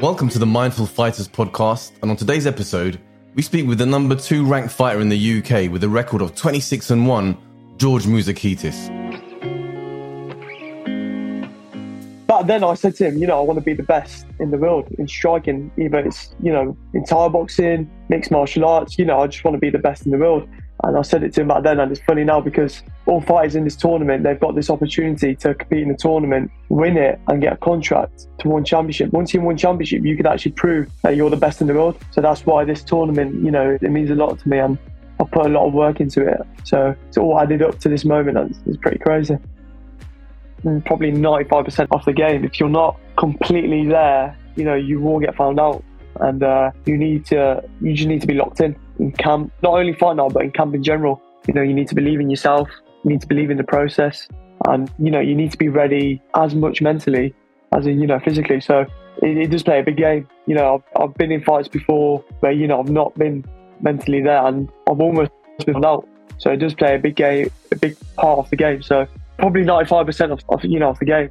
Welcome to the Mindful Fighters podcast, and on today's episode, we speak with the number two ranked fighter in the UK with a record of 26 and 1, George Mouzakitis. Back then, I said to him, you know, I want to be the best in the world in striking, either it's, you know, in Thai boxing, mixed martial arts, you know, I just want to be the best in the world. And I said it to him back then, and it's funny now because all fighters in this tournament, they've got this opportunity to compete in the tournament, win it, and get a contract to win championship. Once you win championship, you could actually prove that you're the best in the world. So that's why this tournament, you know, it means a lot to me, and I put a lot of work into it. So it's all added up to this moment, and it's pretty crazy. And probably 95% of the game. If you're not completely there, you know, you will get found out, and uh, you need to, you just need to be locked in in camp, not only now, but in camp in general. You know, you need to believe in yourself, you need to believe in the process, and you know, you need to be ready as much mentally as you know, physically. So it, it does play a big game. You know, I've, I've, been in fights before where, you know, I've not been mentally there and I've almost been out. So it does play a big game, a big part of the game. So probably 95% of, of, you know, of the game.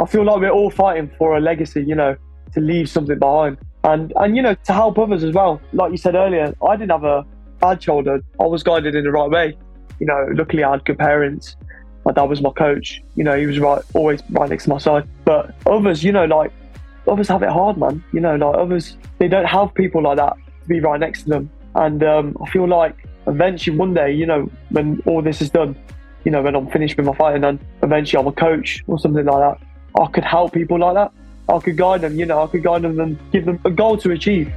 I feel like we're all fighting for a legacy, you know, to leave something behind and and you know to help others as well. Like you said earlier, I didn't have a bad childhood. I was guided in the right way. You know, luckily I had good parents. My dad was my coach. You know, he was right, always right next to my side. But others, you know, like others have it hard, man. You know, like others, they don't have people like that to be right next to them. And um, I feel like eventually one day, you know, when all this is done, you know, when I'm finished with my fighting, and eventually I'm a coach or something like that, I could help people like that. I could guide them, you know, I could guide them and give them a goal to achieve.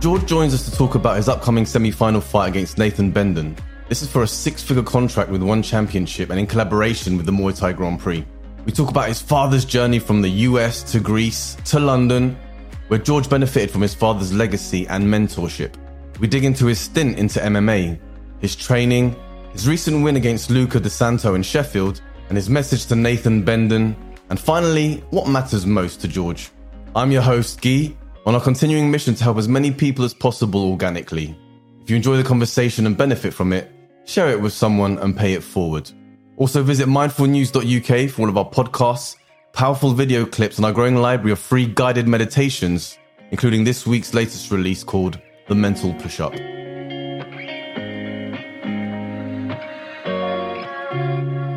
George joins us to talk about his upcoming semi final fight against Nathan Benden. This is for a six figure contract with one championship and in collaboration with the Muay Thai Grand Prix. We talk about his father's journey from the US to Greece to London, where George benefited from his father's legacy and mentorship. We dig into his stint into MMA, his training, his recent win against Luca De Santo in Sheffield, and his message to Nathan Benden, and finally, what matters most to George. I'm your host, Guy, on our continuing mission to help as many people as possible organically. If you enjoy the conversation and benefit from it, share it with someone and pay it forward. Also, visit mindfulnews.uk for all of our podcasts, powerful video clips, and our growing library of free guided meditations, including this week's latest release called The Mental Push Up.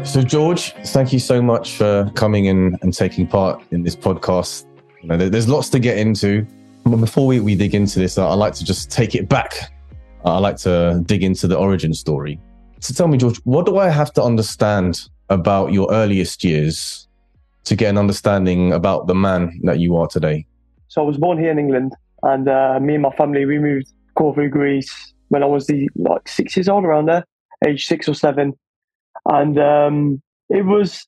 So, George, thank you so much for coming in and taking part in this podcast. You know, there's lots to get into. But before we, we dig into this, I'd like to just take it back. I'd like to dig into the origin story. So, tell me, George, what do I have to understand about your earliest years to get an understanding about the man that you are today? So, I was born here in England, and uh, me and my family we moved to Corfu, Greece when I was the, like six years old, around there, age six or seven and um, it was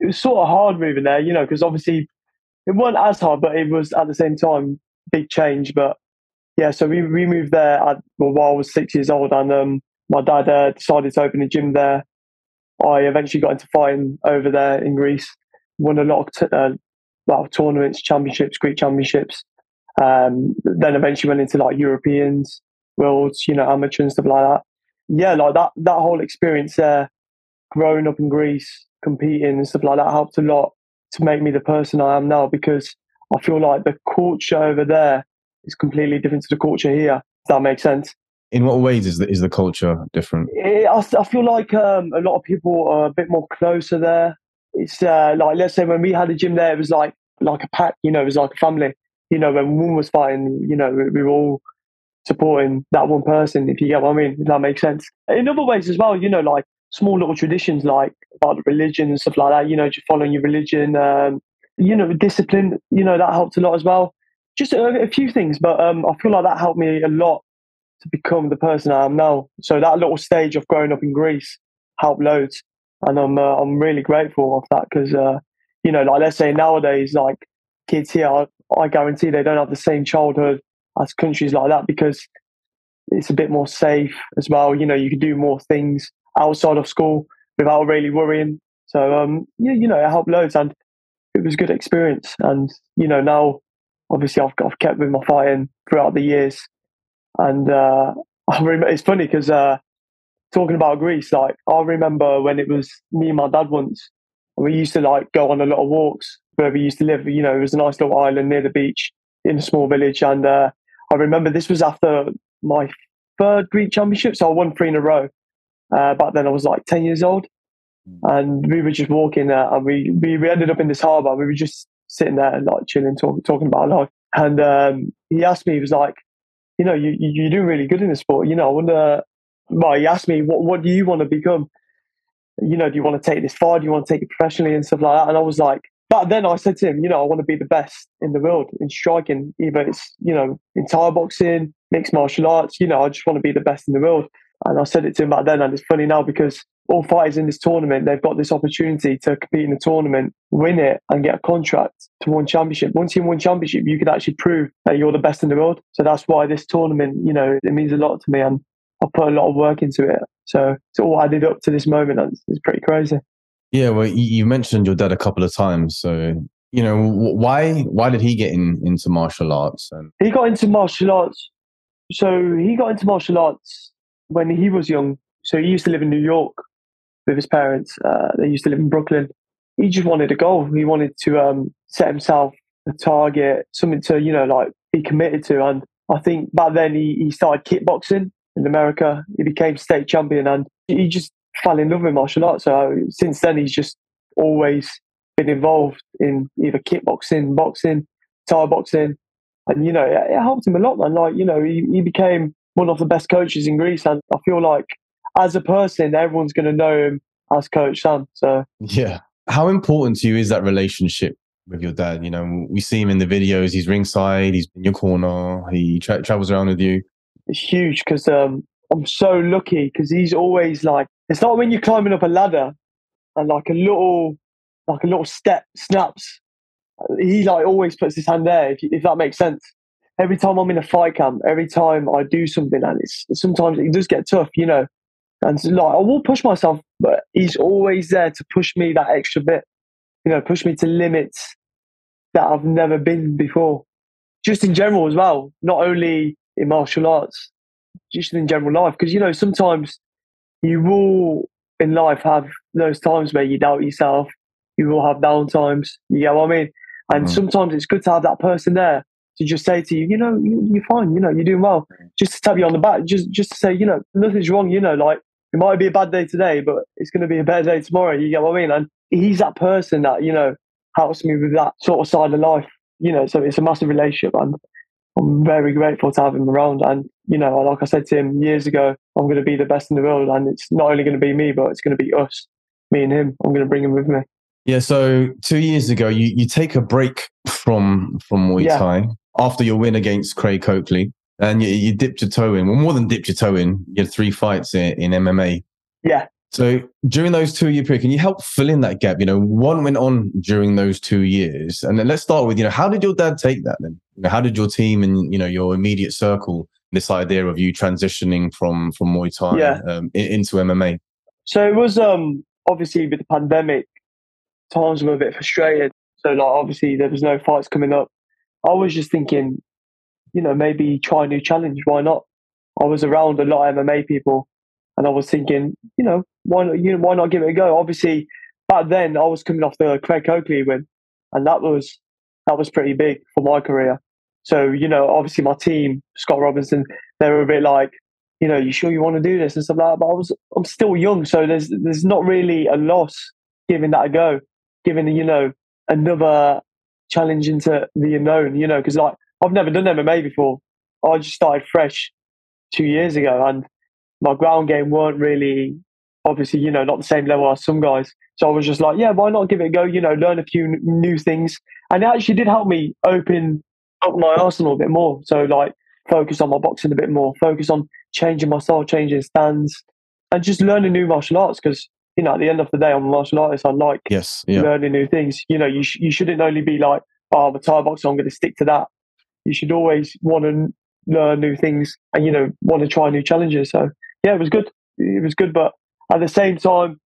it was sort of hard moving there, you know, because obviously it wasn't as hard, but it was at the same time big change. But yeah, so we we moved there at, well, while I was six years old, and um, my dad uh, decided to open a gym there. I eventually got into fighting over there in Greece, won a lot of t- uh, tournaments, championships, Greek championships. Um, then eventually went into like Europeans, worlds, you know, amateur and stuff like that. Yeah, like that that whole experience there growing up in Greece, competing and stuff like that helped a lot to make me the person I am now because I feel like the culture over there is completely different to the culture here. If that makes sense. In what ways is the, is the culture different? It, I, I, feel like um, a lot of people are a bit more closer there. It's uh, like let's say when we had a gym there, it was like like a pack. You know, it was like a family. You know, when one was fighting, you know, we, we were all supporting that one person. If you get what I mean, if that makes sense. In other ways as well, you know, like small little traditions like about religion and stuff like that, you know, just following your religion, um, you know, discipline, you know, that helped a lot as well. Just a, a few things, but um, I feel like that helped me a lot to become the person I am now. So that little stage of growing up in Greece helped loads, and I'm uh, I'm really grateful of that because uh, you know, like let's say nowadays, like kids here, I, I guarantee they don't have the same childhood as countries like that because it's a bit more safe as well. You know, you can do more things outside of school without really worrying. So um, yeah, you know, it helped loads, and it was a good experience. And you know, now obviously I've, I've kept with my fighting throughout the years, and uh, I it's funny because uh, talking about Greece, like I remember when it was me and my dad once, and we used to like go on a lot of walks where we used to live. You know, it was a nice little island near the beach in a small village, and uh, I remember this was after my third Greek championship, so I won three in a row. Uh, back then, I was like ten years old, and we were just walking there, and we we, we ended up in this harbour. We were just sitting there and like chilling, talk, talking about life. And um, he asked me, he was like, you know, you, you're doing really good in the sport. You know, I wonder, well, he asked me, what, what do you want to become? You know, do you want to take this far? Do you want to take it professionally and stuff like that? And I was like, back then I said to him, you know, I want to be the best in the world in striking, either it's, you know, in Thai boxing, mixed martial arts, you know, I just want to be the best in the world. And I said it to him back then, and it's funny now because all fighters in this tournament, they've got this opportunity to compete in the tournament, win it, and get a contract to win championship. Once you win championship, you can actually prove that you're the best in the world. So that's why this tournament, you know, it means a lot to me, and I put a lot of work into it. So it's all added up to this moment. It's, it's pretty crazy. Yeah, well, you mentioned your dad a couple of times, so you know why why did he get in, into martial arts? And he got into martial arts. So he got into martial arts when he was young. So he used to live in New York with his parents. Uh, they used to live in Brooklyn. He just wanted a goal. He wanted to um, set himself a target, something to you know like be committed to. And I think back then he, he started kickboxing in America. He became state champion, and he just fell in love with martial arts. So since then, he's just always been involved in either kickboxing, boxing, Thai boxing, and you know it, helped him a lot, man. Like you know, he, he became one of the best coaches in Greece, and I feel like as a person, everyone's going to know him as Coach Sam. So yeah, how important to you is that relationship with your dad? You know, we see him in the videos. He's ringside. He's in your corner. He tra- travels around with you. It's huge because um, I'm so lucky because he's always like. It's not when you're climbing up a ladder and like a little, like a little step snaps. He like always puts his hand there. If, if that makes sense every time I'm in a fight camp, every time I do something, and it's sometimes it does get tough, you know. And like I will push myself, but he's always there to push me that extra bit, you know, push me to limits that I've never been before. Just in general as well, not only in martial arts, just in general life. Because you know, sometimes you will in life have those times where you doubt yourself. You will have down times. You know what I mean? And mm. sometimes it's good to have that person there to just say to you, you know, you, are fine, you know, you're doing well. Mm. Just to tap you on the back, just just to say, you know, nothing's wrong, you know, like it might be a bad day today, but it's going to be a better day tomorrow. You get what I mean? And he's that person that, you know, helps me with that sort of side of life, you know, so it's a massive relationship and I'm very grateful to have him around. And, you know, like I said to him years ago, I'm going to be the best in the world. And it's not only going to be me, but it's going to be us, me and him. I'm going to bring him with me. Yeah. So two years ago, you, you take a break from, from Muay Thai yeah. After your win against Craig Coakley and you, you, dipped your toe in. Well, more than dipped your toe in, you had three fights in, in MMA. Yeah. So during those two year period, can you help fill in that gap? You know, what went on during those two years? And then let's start with, you know, how did your dad take that then? You know, how did your team and, you know, your immediate circle, this idea of you transitioning from, from Muay Thai yeah. um, into MMA? So it was um, obviously with the pandemic, times were a bit frustrated. So like obviously there was no fights coming up. I was just thinking, you know, maybe try a new challenge. Why not? I was around a lot of MMA people, and I was thinking, you know, why not? You know, why not give it a go? Obviously, back then I was coming off the Craig Coakley win, and that was that was pretty big for my career. So you know, obviously my team, Scott Robinson, they were a bit like, you know, you sure you want to do this and stuff like that. But I was, I'm still young, so there's there's not really a loss giving that a go, giving you know another challenge into the unknown. You know, because like I've never done MMA before. I just started fresh two years ago, and my ground game weren't really, obviously, you know, not the same level as some guys. So I was just like, yeah, why not give it a go? You know, learn a few n- new things, and it actually did help me open up my arsenal a bit more. So like, focus on my boxing a bit more, focus on changing my style, changing stands, and just learning new martial arts because. You know, at the end of the day, I'm a martial artist. I like yes, yeah. learning new things. You know, you sh- you shouldn't only be like, oh, I'm a Thai boxer. I'm going to stick to that you should always want to learn new things and you know want to try new challenges. So yeah, it was good. It was good, but at the same time,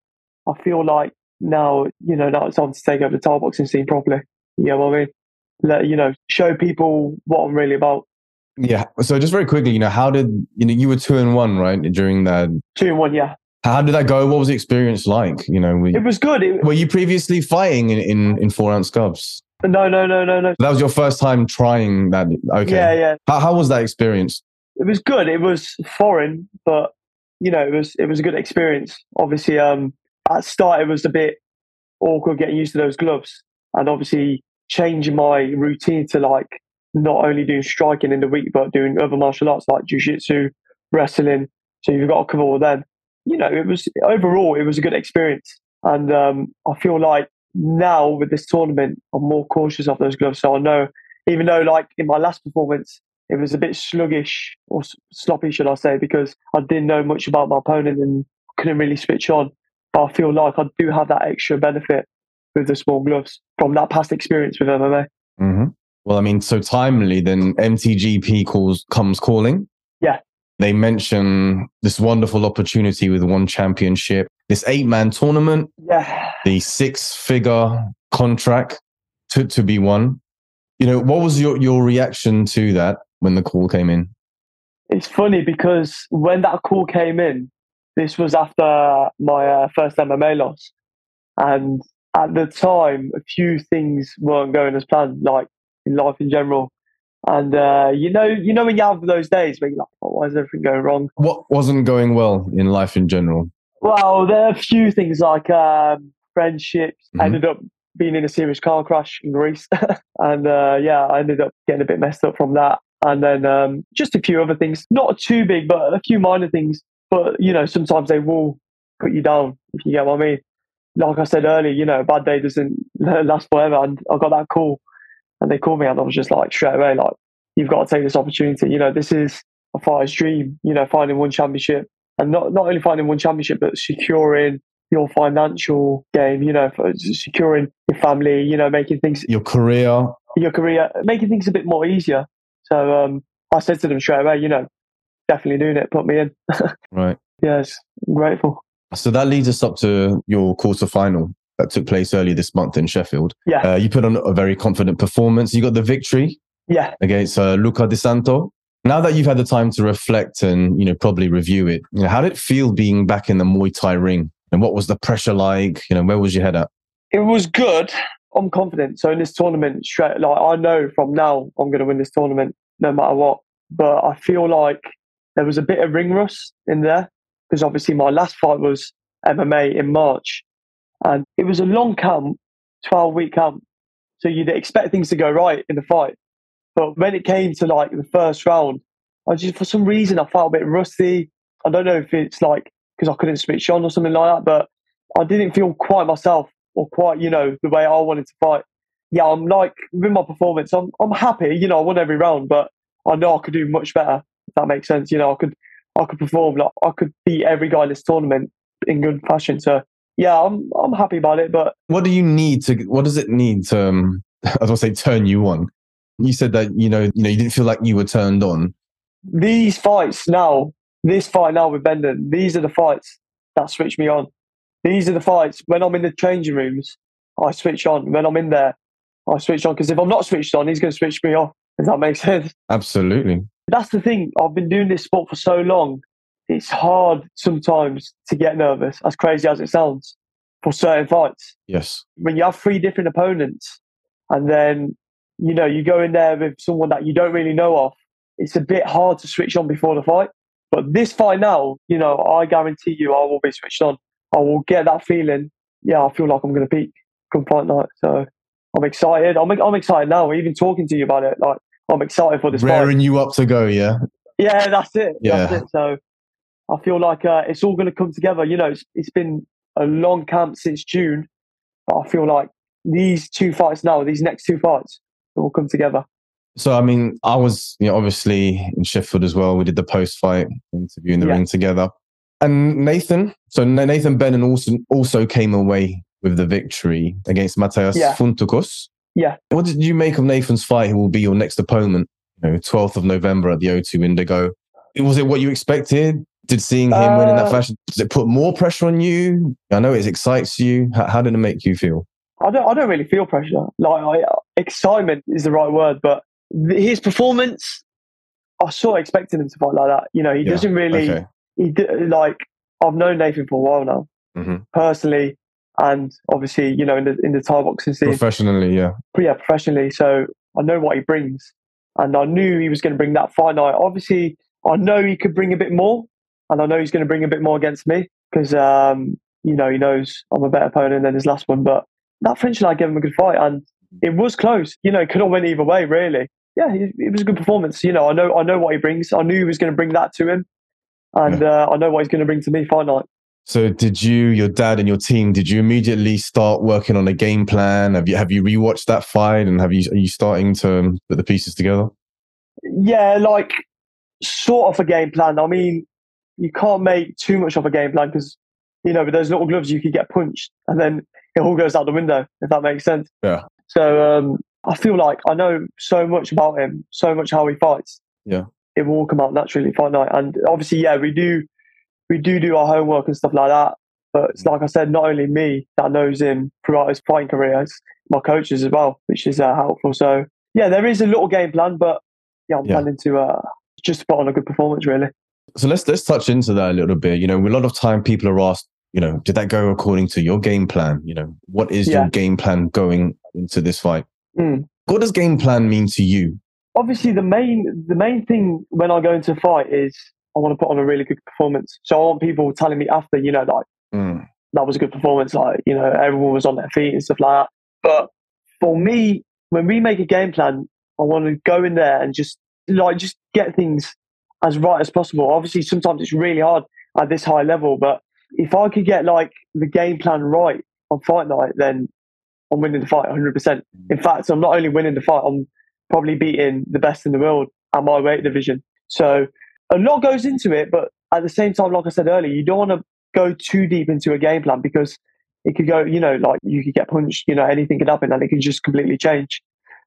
I feel like now you know now it's time to take over the Thai boxing scene properly. You know what I mean? Let you know, show people what I'm really about. Yeah. So just very quickly, you know, how did you know you were two and one, right? During that two and one, yeah. How did that go? What was the experience like? You know, it was good. It, were you previously fighting in, in, in four ounce gloves? No, no, no, no, no. That was your first time trying that. Okay. Yeah, yeah. How, how was that experience? It was good. It was foreign, but you know, it was it was a good experience. Obviously, um, at start it was a bit awkward getting used to those gloves, and obviously changing my routine to like not only doing striking in the week, but doing other martial arts like jiu-jitsu, wrestling. So you've got to cover all them. You know, it was overall it was a good experience, and um, I feel like now with this tournament, I'm more cautious of those gloves. So I know, even though like in my last performance, it was a bit sluggish or sloppy, should I say, because I didn't know much about my opponent and couldn't really switch on. But I feel like I do have that extra benefit with the small gloves from that past experience with MMA. Mm-hmm. Well, I mean, so timely, then MTGP calls comes calling. They mention this wonderful opportunity with one championship, this eight man tournament. Yeah. The six figure contract to, to be won. You know, what was your, your reaction to that when the call came in? It's funny because when that call came in, this was after my uh, first MMA loss. And at the time, a few things weren't going as planned, like in life in general. And uh, you know, you know when you have those days where you're like, oh, "Why is everything going wrong?" What wasn't going well in life in general? Well, there are a few things like um, friendships. Mm-hmm. ended up being in a serious car crash in Greece, and uh, yeah, I ended up getting a bit messed up from that. And then um, just a few other things, not too big, but a few minor things. But you know, sometimes they will put you down if you get what I mean. Like I said earlier, you know, a bad day doesn't last forever, and I got that call and they called me and I was just like straight away, like, you've got to take this opportunity. You know, this is a fighter's dream, you know, finding one championship and not, not only finding one championship, but securing your financial game, you know, securing your family, you know, making things, your career, your career, making things a bit more easier. So, um, I said to them straight away, you know, definitely doing it, put me in. right. Yes, I'm grateful. So that leads us up to your quarter final that took place earlier this month in Sheffield. Yeah. Uh, you put on a very confident performance. You got the victory. Yeah. Against uh, Luca Di Santo. Now that you've had the time to reflect and, you know, probably review it, you know, how did it feel being back in the Muay Thai ring? And what was the pressure like? You know, where was your head at? It was good. I'm confident. So in this tournament, straight like I know from now I'm going to win this tournament no matter what. But I feel like there was a bit of ring rust in there because obviously my last fight was MMA in March, and it was a long camp, 12 week camp. So you'd expect things to go right in the fight. But when it came to like the first round, I just, for some reason, I felt a bit rusty. I don't know if it's like because I couldn't switch on or something like that, but I didn't feel quite myself or quite, you know, the way I wanted to fight. Yeah, I'm like, with my performance, I'm, I'm happy, you know, I won every round, but I know I could do much better, if that makes sense. You know, I could, I could perform, like, I could beat every guy in this tournament in good fashion. So yeah, I'm I'm happy about it. But what do you need to? What does it need to? Um, I was say turn you on. You said that you know you know you didn't feel like you were turned on. These fights now, this fight now with Benden, these are the fights that switch me on. These are the fights when I'm in the changing rooms, I switch on. When I'm in there, I switch on because if I'm not switched on, he's going to switch me off. Does that make sense? Absolutely. That's the thing. I've been doing this sport for so long it's hard sometimes to get nervous, as crazy as it sounds, for certain fights. Yes. When you have three different opponents and then, you know, you go in there with someone that you don't really know of, it's a bit hard to switch on before the fight. But this fight now, you know, I guarantee you I will be switched on. I will get that feeling. Yeah, I feel like I'm going to peak come fight night. So I'm excited. I'm, I'm excited now. Even talking to you about it, like I'm excited for this. Raring fight. you up to go, yeah. Yeah, that's it. Yeah. That's it. So I feel like uh, it's all going to come together. You know, it's, it's been a long camp since June. But I feel like these two fights now, these next two fights, it will come together. So, I mean, I was you know, obviously in Sheffield as well. We did the post fight interview in the yeah. ring together. And Nathan, so Nathan Benden also, also came away with the victory against Matheus yeah. Funtukos. Yeah. What did you make of Nathan's fight, who will be your next opponent, you know, 12th of November at the O2 Indigo? Was it what you expected? Did seeing him uh, win in that uh, fashion does it put more pressure on you? I know it excites you. How, how, did it make you feel? I don't. I don't really feel pressure. Like I, excitement is the right word, but his performance, I sort of expected him to fight like that. You know, he Yeah, doesn't really. Okay. He like I've known Nathan for a while now, hmm personally, and obviously, you know, in the in the Thai boxing scene, Professionally, yeah. yeah, professionally. So I know what he brings, and I knew he was going to bring that fight night. Obviously, I know he could bring a bit more, and I know he's going to bring a bit more against me because um, you know he knows I'm a better opponent than his last one. But that French night gave him a good fight, and it was close. You know, it could have went either way, really. Yeah, it, it was a good performance. You know, I know I know what he brings. I knew he was going to bring that to him, and uh, I know what he's going to bring to me fight night. So did you, your dad and your team, did you immediately start working on a game plan? Have you have you rewatched that fight and have you are you starting to um, put the pieces together? Yeah, like sort of a game plan. I mean, you can't make too much of a game plan because you know with those little gloves you could get punched and then it all goes out the window. If that makes sense. Yeah. So um, I feel like I know so much about him, so much how he fights. Yeah. It will all come out naturally fight night, and obviously, yeah, we do, we do do our homework and stuff like that. But it's like I said, not only me that knows him throughout his fighting career, it's my coaches as well, which is uh, helpful. So yeah, there is a little game plan, but yeah, I'm Yeah. planning to uh, just put on a good performance, really. So let's let's touch into that a little bit. You know, a lot of time people are asked, you know, did that go according to your game plan? You know, what is Yeah. your game plan going into this fight? Mm. What does game plan mean to you? Obviously, the main the main thing when I go into a fight is I want to put on a really good performance. So I want people telling me after, you know, like Mm. that was a good performance. Like, you know, everyone was on their feet and stuff like that. But for me, when we make a game plan, I want to go in there and just like just get things as right as possible. Obviously, sometimes it's really hard at this high level, but if I could get like the game plan right on fight night, then I'm winning the fight 100%. In fact, I'm not only winning the fight, I'm probably beating the best in the world at my weight division. So a lot goes into it, but at the same time, like I said earlier, you don't want to go too deep into a game plan because it could go, you know, like you could get punched, you know, anything could happen and it could just completely change.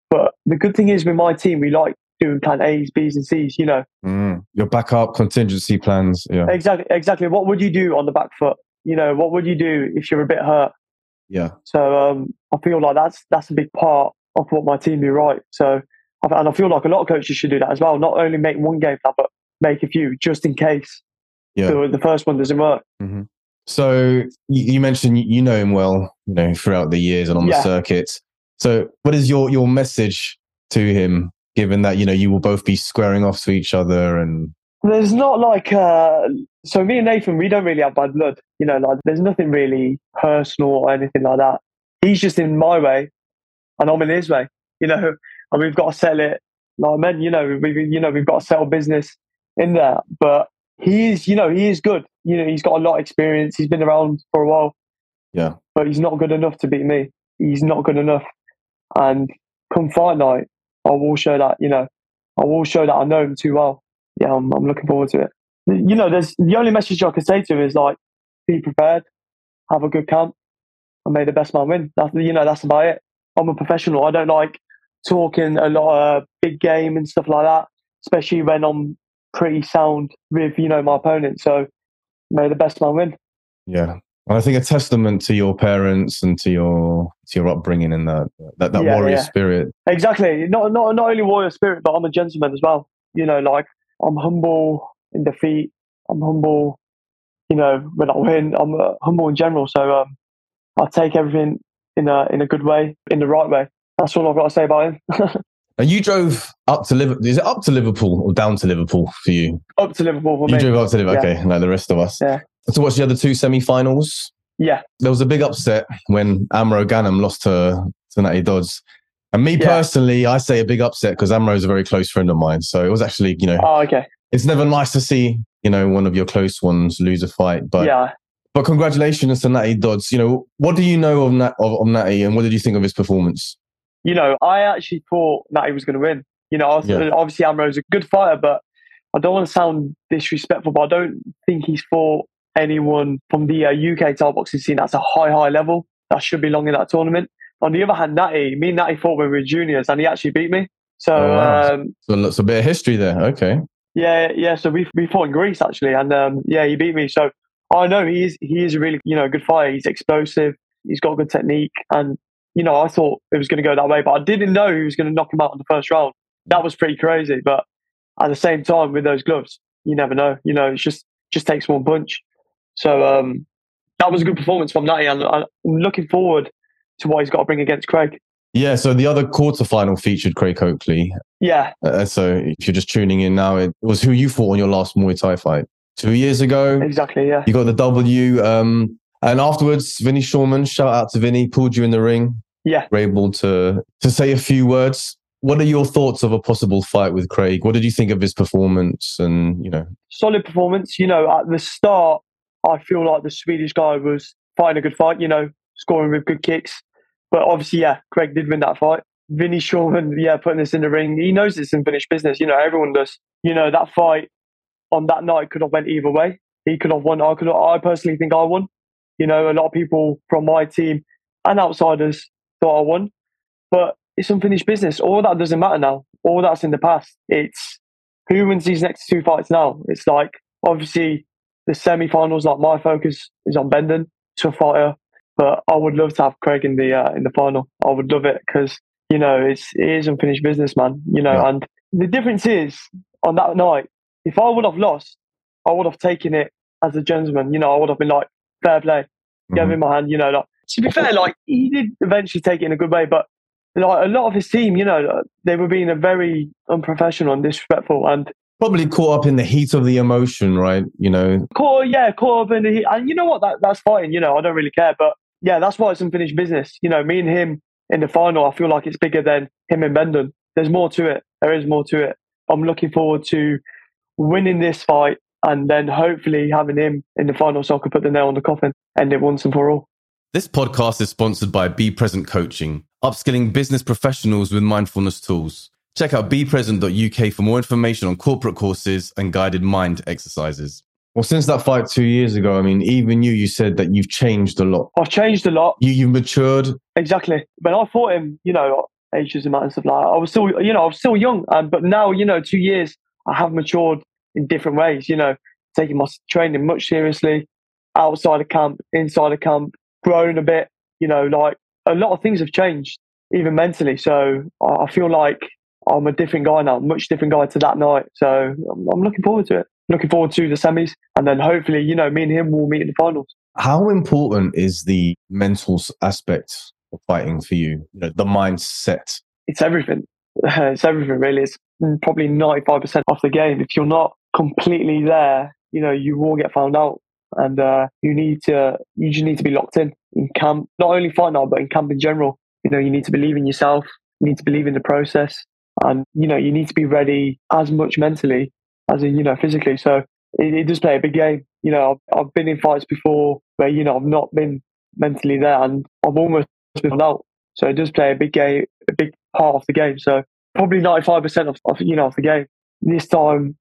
But the good thing is with my team, we like doing plan A's, B's, and C's, you know. Mm. Your backup contingency plans. Yeah. Exactly, exactly. What would you do on the back foot? You know, what would you do if you're a bit hurt? Yeah. So um, I feel like that's that's a big part of what my team do right. So and I feel like a lot of coaches should do that as well. Not only make one game plan, but make a few just in case Yeah. the, the first one doesn't work. So you, mentioned you- know him well, you know, throughout the years and on the Yeah. circuits. So what is your your message to him, given that you know you will both be squaring off to each other and There's not like uh, so me and Nathan, we don't really have bad blood. You know, like there's nothing really personal or anything like that. He's just in my way, and I'm in his way. You know, and we've got to sell it like men. You know, We've you know we've got to settle business in there. But he is, you know, he is good. You know, he's got a lot of experience. He's been around for a while. Yeah. but he's not good enough to beat me. He's not good enough. And come fight night, I will show that. You know, I will show that I know him too well. Yeah, I'm, I'm looking forward to it. You know, there's the only message I can say to him is like, be prepared, have a good camp, and may the best man win. That's you know, that's about it. I'm a professional. I don't like talking a lot of big game and stuff like that, especially when I'm pretty sound with you know my opponent. So may the best man win. yeah. And I think a testament to your parents and to your to your upbringing and that that, that Yeah, warrior yeah. spirit. Exactly. Not not not only warrior spirit, but I'm a gentleman as well. You know, like I'm humble in defeat. I'm humble, you know, when I win. I'm uh, humble in general. So um, I take everything in a in a good way, in the right way. That's all I've got to say about him. And you drove up to Liverpool. Is it up to Liverpool or down to Liverpool for you? Up to Liverpool for You me. drove up to Liverpool. Yeah. Okay, like the rest of us. Yeah. So what's the other two semi-finals? Yeah, There was a big upset when Amro Ganem lost to, to Natty Dodds. And me Yeah. personally, I say a big upset because Amro is a very close friend of mine. So it was actually, you know, Oh, okay. it's never nice to see, you know, one of your close ones lose a fight. But yeah. but congratulations to Natty Dodds. You know, what do you know of, Nat, of, of Natty and what did you think of his performance? You know, I actually thought he was going to win. You know, Yeah. obviously Amro's a good fighter, but I don't want to sound disrespectful, but I don't think he's fought anyone from the uh, UK Thai boxing scene that's a high, high level that should be long in that tournament. On the other hand, Natty, me and Natty fought when we were juniors, and he actually beat me. So Oh, wow. um, So lots a bit of history there. Okay. yeah, yeah. So we we fought in Greece actually, and um, yeah, he beat me. So I know he is he is a really you know good fighter. He's explosive. He's got good technique, and you know I thought it was going to go that way, but I didn't know he was going to knock him out in the first round. That was pretty crazy. But at the same time, with those gloves, you never know. You know, it just just takes one punch. So um, that was a good performance from Natty, and I'm looking forward to what he's got to bring against Craig. Yeah, so the other quarterfinal featured Craig Coakley. Yeah. Uh, so if you're just tuning in now, it was who you fought on your last Muay Thai fight two years ago. Exactly. Yeah. You got the W. Um, and afterwards, Vinny Shoreman, shout out to Vinny, pulled you in the ring. Yeah. Were able to to say a few words. What are your thoughts of a possible fight with Craig? What did you think of his performance? And you know, solid performance. You know, at the start, I feel like the Swedish guy was fighting a good fight. You know, scoring with good kicks. But obviously, yeah, Craig did win that fight. Vinny Shoreman, yeah, putting this in the ring. He knows it's unfinished business. You know, everyone does. You know, that fight on that night could have went either way. He could have won. I could. Have, I personally think I won. You know, a lot of people from my team and outsiders thought I won, but it's unfinished business. All that doesn't matter now. All that's in the past. It's who wins these next two fights now. It's like obviously the semi-finals. Like my focus is on Benden, tough fighter, but I would love to have Craig in the uh, in the final. I would love it because you know it's it is unfinished business, man. You know, yeah. and the difference is on that night, if I would have lost, I would have taken it as a gentleman. You know, I would have been like fair play, mm-hmm. give him my hand. You know, like to be fair, like he did eventually take it in a good way, but like a lot of his team, you know, they were being a very unprofessional and disrespectful, and probably caught up in the heat of the emotion, right? You know, caught yeah, caught up in the heat, and you know what? That that's fine. You know, I don't really care, but yeah, that's why it's unfinished business. You know, me and him in the final, I feel like it's bigger than him and Benden. There's more to it. There is more to it. I'm looking forward to winning this fight and then hopefully having him in the final so I can put the nail on the coffin and it once and for all. This podcast is sponsored by Be Present Coaching, upskilling business professionals with mindfulness tools. Check out bepresent.uk for more information on corporate courses and guided mind exercises. Well, since that fight two years ago, I mean, even you, you said that you've changed a lot. I've changed a lot. You, you've matured. Exactly. When I fought him, you know, ages and and stuff like that, I was still, you know, I was still young. Um, but now, you know, two years, I have matured in different ways, you know, taking my training much seriously, outside of camp, inside of camp, grown a bit, you know, like a lot of things have changed, even mentally. So I feel like I'm a different guy now, much different guy to that night. So I'm looking forward to it looking forward to the semis, and then hopefully, you know, me and him will meet in the finals. How important is the mental aspect of fighting for you? you know, the mindset. It's everything. It's everything, really. It's probably ninety-five percent of the game. If you're not completely there, you know, you will get found out, and uh, you need to. You just need to be locked in in camp. Not only fight now, but in camp in general. You know, you need to believe in yourself. You need to believe in the process, and you know, you need to be ready as much mentally as in, you know, physically. So it, it does play a big game. You know, I've, I've, been in fights before where, you know, I've not been mentally there and I've almost been out. So it does play a big game, a big part of the game. So probably 95% of, of, you know, of the game. This time,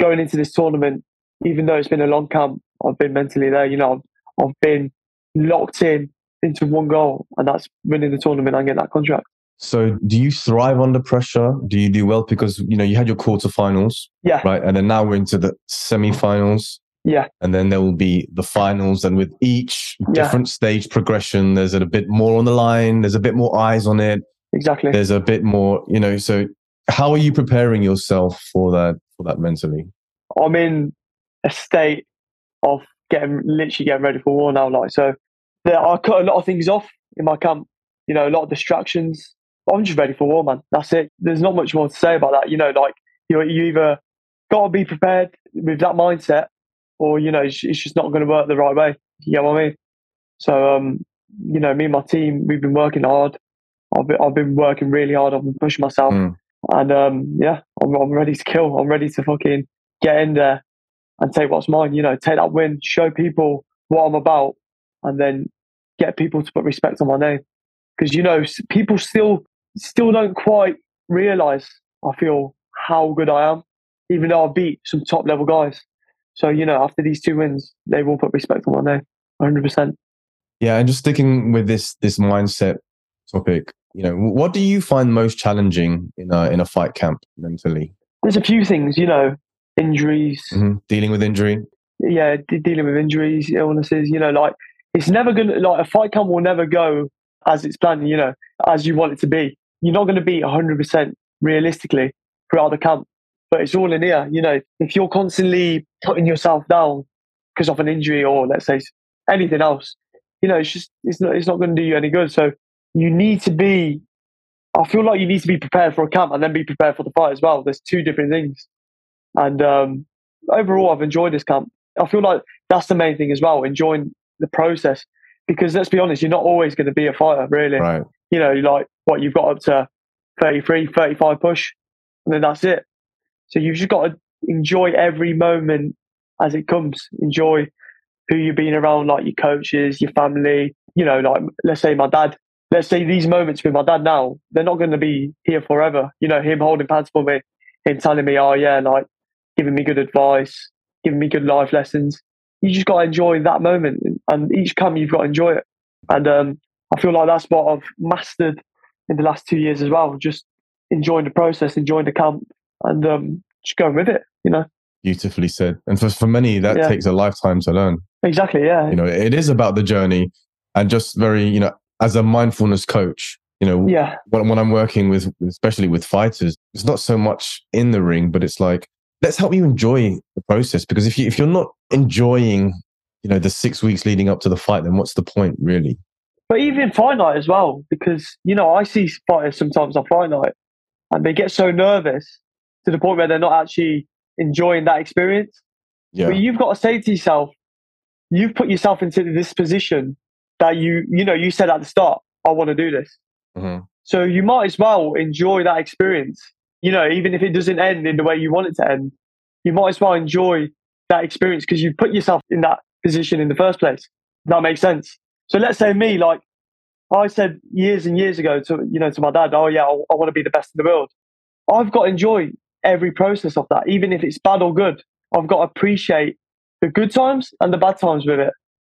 going into this tournament, even though it's been a long camp, I've been mentally there. You know, I've, I've been locked in into one goal, and that's winning the tournament and getting that contract. So do you thrive under pressure? Do you do well? Because, you know, you had your quarterfinals. Yeah. Right. And then now we're into the semifinals. Yeah. And then there will be the finals. And with each yeah. different stage progression, there's a bit more on the line. There's a bit more eyes on it. Exactly. There's a bit more, you know, so how are you preparing yourself for that, for that mentally? I'm in a state of getting, literally getting ready for war now. Like, so there, I cut a lot of things off in my camp, you know, a lot of distractions I'm just ready for war, man. That's it. There's not much more to say about that. You know, like you you either got to be prepared with that mindset, or you know, it's, it's just not going to work the right way. You know what I mean? So, um, you know, me and my team, we've been working hard. I've been, I've been working really hard. I've been pushing myself, mm. and um, yeah, I'm, I'm ready to kill. I'm ready to fucking get in there and take what's mine. You know, take that win, show people what I'm about, and then get people to put respect on my name. Because you know, people still still don't quite realize, I feel, how good I am, even though I beat some top level guys. So, you know, after these two wins, they will put respect on my name, 100%. Yeah, and just sticking with this this mindset topic, you know, what do you find most challenging in a in a fight camp mentally? There's a few things, you know, injuries, mm-hmm. dealing with injury. Yeah, de- dealing with injuries, illnesses. You know, like it's never gonna like a fight camp will never go as it's planned. You know, as you want it to be you're not going to be 100% realistically throughout the camp. but it's all in here. You know, if you're constantly putting yourself down because of an injury or let's say anything else, you know, it's just it's not it's not going to do you any good. So you need to be. I feel like you need to be prepared for a camp and then be prepared for the fight as well. There's two different things, and um, overall, I've enjoyed this camp. I feel like that's the main thing as well, enjoying the process. Because let's be honest, you're not always going to be a fighter, really. Right. You know, like what you've got up to 33, 35 push, and then that's it. So you've just got to enjoy every moment as it comes. Enjoy who you're being around, like your coaches, your family. You know, like let's say my dad. Let's say these moments with my dad now, they're not going to be here forever. You know, him holding pads for me, him telling me, oh yeah, like giving me good advice, giving me good life lessons. You just got to enjoy that moment, and each come you've got to enjoy it. And um, I feel like that's what I've mastered in the last two years as well. Just enjoying the process, enjoying the camp, and um, just going with it. You know. Beautifully said. And for for many, that yeah. takes a lifetime to learn. Exactly. Yeah. You know, it is about the journey, and just very, you know, as a mindfulness coach, you know, yeah. when, when I'm working with, especially with fighters, it's not so much in the ring, but it's like let's help you enjoy the process because if you if you're not enjoying you know the six weeks leading up to the fight then what's the point really but even fight night as well because you know i see fighters sometimes on fight night and they get so nervous to the point where they're not actually enjoying that experience yeah. but you've got to say to yourself you've put yourself into this position that you you know you said at the start i want to do this mm-hmm. so you might as well enjoy that experience you know, even if it doesn't end in the way you want it to end, you might as well enjoy that experience because you put yourself in that position in the first place. That makes sense. So let's say me, like I said years and years ago to you know to my dad, oh yeah, I, I want to be the best in the world. I've got to enjoy every process of that, even if it's bad or good. I've got to appreciate the good times and the bad times with it.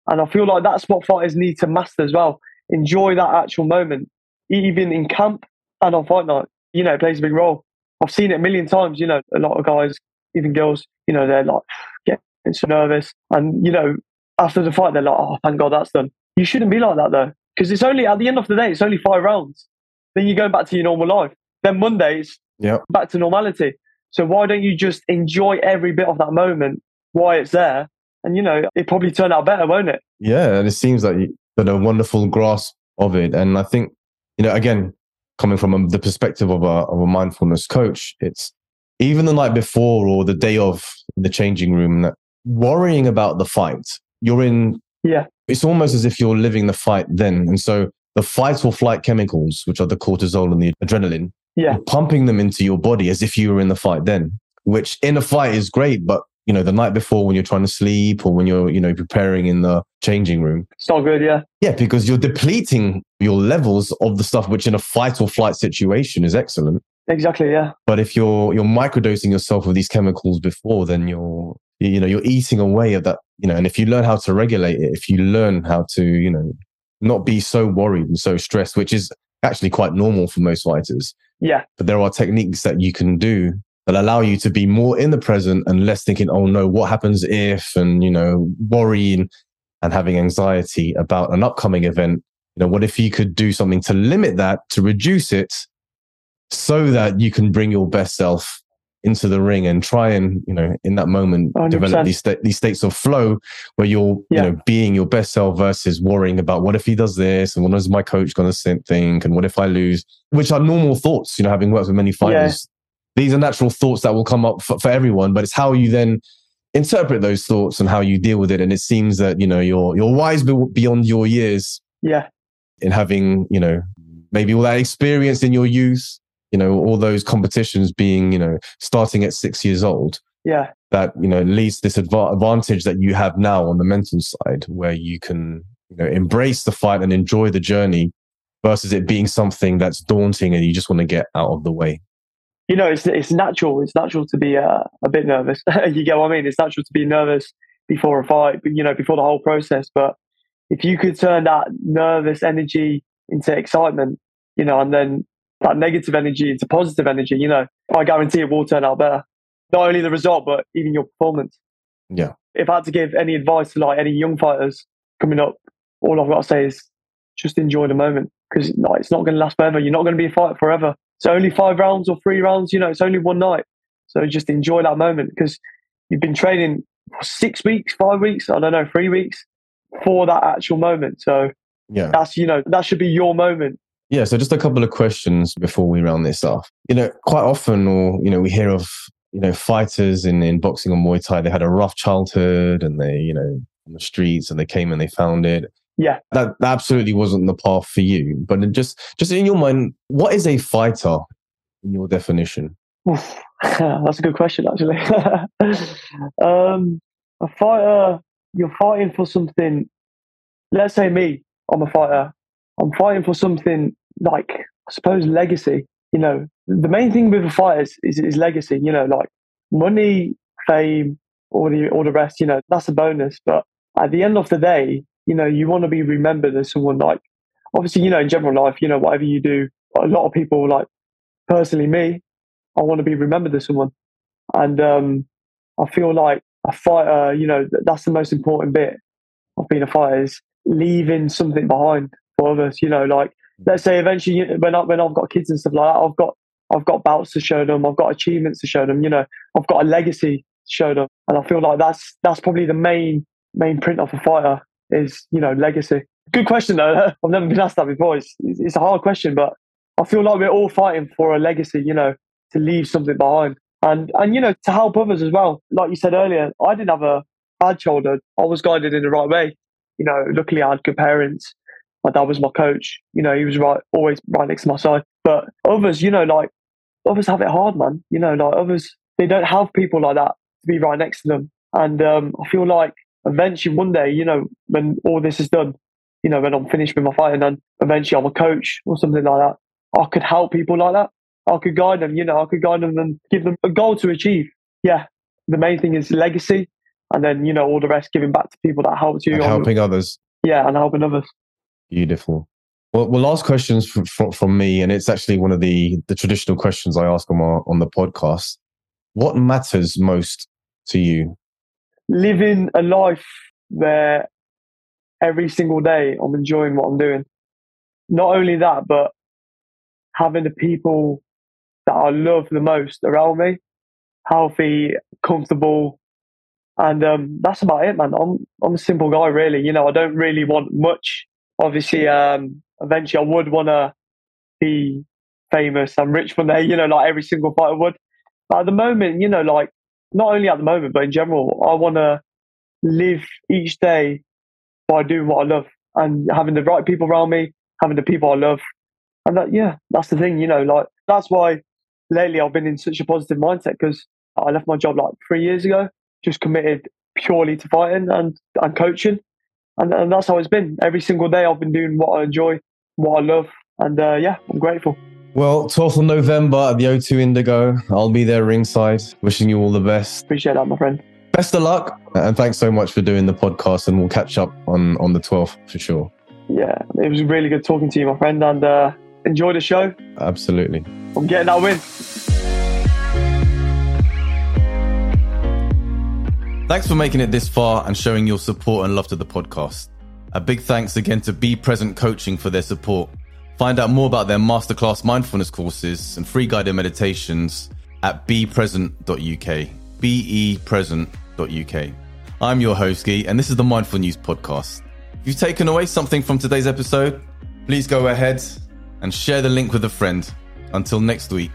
And I feel like that's what fighters need to master as well. Enjoy that actual moment, even in camp and on fight night. You know, it plays a big role. I've seen it a million times. You know, a lot of guys, even girls, you know, they're like getting so nervous, and you know, after the fight, they're like, "Oh, thank God that's done." You shouldn't be like that though, because it's only at the end of the day, it's only five rounds. Then you're going back to your normal life. Then Mondays, yeah, back to normality. So why don't you just enjoy every bit of that moment while it's there? And you know, it probably turned out better, won't it? Yeah, and it seems like you got a wonderful grasp of it. And I think, you know, again, coming from um, the perspective of a, of a mindfulness coach, it's even the night before or the day of the changing room, that worrying about the fight, you're in. Yeah. It's almost as if you're living the fight then. And so the fight or flight chemicals, which are the cortisol and the adrenaline, yeah. pumping them into your body as if you were in the fight then, which in a fight is great, but you know, the night before when you're trying to sleep or when you're, you know, preparing in the changing room. It's not good, yeah. Yeah, because you're depleting your levels of the stuff which in a fight or flight situation is excellent. Exactly, yeah. But if you're you're microdosing yourself with these chemicals before, then you're you know, you're eating away at that, you know, and if you learn how to regulate it, if you learn how to, you know, not be so worried and so stressed, which is actually quite normal for most fighters. Yeah. But there are techniques that you can do that allow you to be more in the present and less thinking, oh no, what happens if, and, you know, worrying and having anxiety about an upcoming event. You know, what if you could do something to limit that, to reduce it so that you can bring your best self into the ring and try and, you know, in that moment, 100%. develop these, sta- these states of flow where you're, yeah. you know, being your best self versus worrying about what if he does this and what is my coach going to think and what if I lose, which are normal thoughts, you know, having worked with many fighters these are natural thoughts that will come up for, for everyone, but it's how you then interpret those thoughts and how you deal with it. And it seems that, you know, you're, you're wise beyond your years. Yeah. In having, you know, maybe all that experience in your youth, you know, all those competitions being, you know, starting at six years old. Yeah. That, you know, leads this advantage that you have now on the mental side where you can, you know, embrace the fight and enjoy the journey versus it being something that's daunting and you just want to get out of the way you know, it's it's natural. It's natural to be uh, a bit nervous. you get what I mean? It's natural to be nervous before a fight, you know, before the whole process. But if you could turn that nervous energy into excitement, you know, and then that negative energy into positive energy, you know, I guarantee it will turn out better. Not only the result, but even your performance. Yeah. If I had to give any advice to like any young fighters coming up, all I've got to say is just enjoy the moment because like, it's not going to last forever. You're not going to be a fighter forever. It's only five rounds or three rounds. You know, it's only one night. So just enjoy that moment because you've been training for six weeks, five weeks, I don't know, three weeks for that actual moment. So Yeah. that's, you know, that should be your moment. Yeah, so just a couple of questions before we round this off. You know, quite often, or you know, we hear of you know fighters in in boxing or Muay Thai. They had a rough childhood, and they you know on the streets, and they came and they found it. Yeah. That, that absolutely wasn't the path for you. But just just in your mind, what is a fighter in your definition? Oof, that's a good question, actually. um, a fighter, you're fighting for something. Let's say me, I'm a fighter. I'm fighting for something like, I suppose, legacy. You know, the main thing with a fighter is, is, is legacy. You know, like money, fame, all the all the rest. You know, that's a bonus. But at the end of the day, you know, you want to be remembered as someone like. Obviously, you know, in general life, you know, whatever you do, a lot of people like. Personally, me, I want to be remembered as someone. And um, I feel like a fighter, you know, that's the most important bit of being a fighter is leaving something behind for others. You know, like let's say eventually when I, when I've got kids and stuff like that, I've got I've got bouts to show them, I've got achievements to show them. You know, I've got a legacy to show them, and I feel like that's that's probably the main main print of a fighter is you know legacy. Good question though. I've never been asked that before. It's, it's a hard question, but I feel like we're all fighting for a legacy. You know, to leave something behind and and you know to help others as well like you said earlier i didn't have a bad childhood i was guided in the right way you know luckily i had good parents my dad was my coach you know he was right always right next to my side but others you know like others have it hard man you know like others they don't have people like that to be right next to them and um, i feel like eventually one day you know when all this is done you know when i'm finished with my fighting and eventually i'm a coach or something like that i could help people like that I could guide them, you know, I could guide them and give them a goal to achieve. Yeah. The main thing is legacy. And then, you know, all the rest giving back to people that helped you. And on- helping others. yeah, and helping others. Beautiful. Well, well, last questions from, from, from me, and it's actually one of the the traditional questions I ask on on the podcast. What matters most to you? Living a life where every single day I'm enjoying what I'm doing. Not only that, but having the people that I love the most around me, healthy, comfortable, and um, that's about it, man. I'm I'm a simple guy, really. You know, I don't really want much. Obviously, um, eventually, I would want to be famous and rich from there. You know, like every single fighter would. But at the moment, you know, like not only at the moment, but in general, I want to live each day by doing what I love and having the right people around me, having the people I love, and that yeah, that's the thing. You know, like that's why lately I've been in such a positive mindset because I left my job like three years ago, just committed purely to fighting and, and coaching. And, and that's how it's been. Every single day I've been doing what I enjoy, what I love. And uh, yeah, I'm grateful. Well, 12th of November at the O2 Indigo. I'll be there ringside. Wishing you all the best. Appreciate that, my friend. Best of luck, and thanks so much for doing the podcast. And we'll catch up on on the 12th for sure. Yeah, it was really good talking to you, my friend. And uh, enjoy the show. Absolutely. I'm getting that win. Thanks for making it this far and showing your support and love to the podcast. A big thanks again to Be Present Coaching for their support. Find out more about their masterclass mindfulness courses and free guided meditations at bepresent.uk. bepresent.uk. I'm your host, Guy, and this is the Mindful News Podcast. If you've taken away something from today's episode, please go ahead and share the link with a friend. Until next week.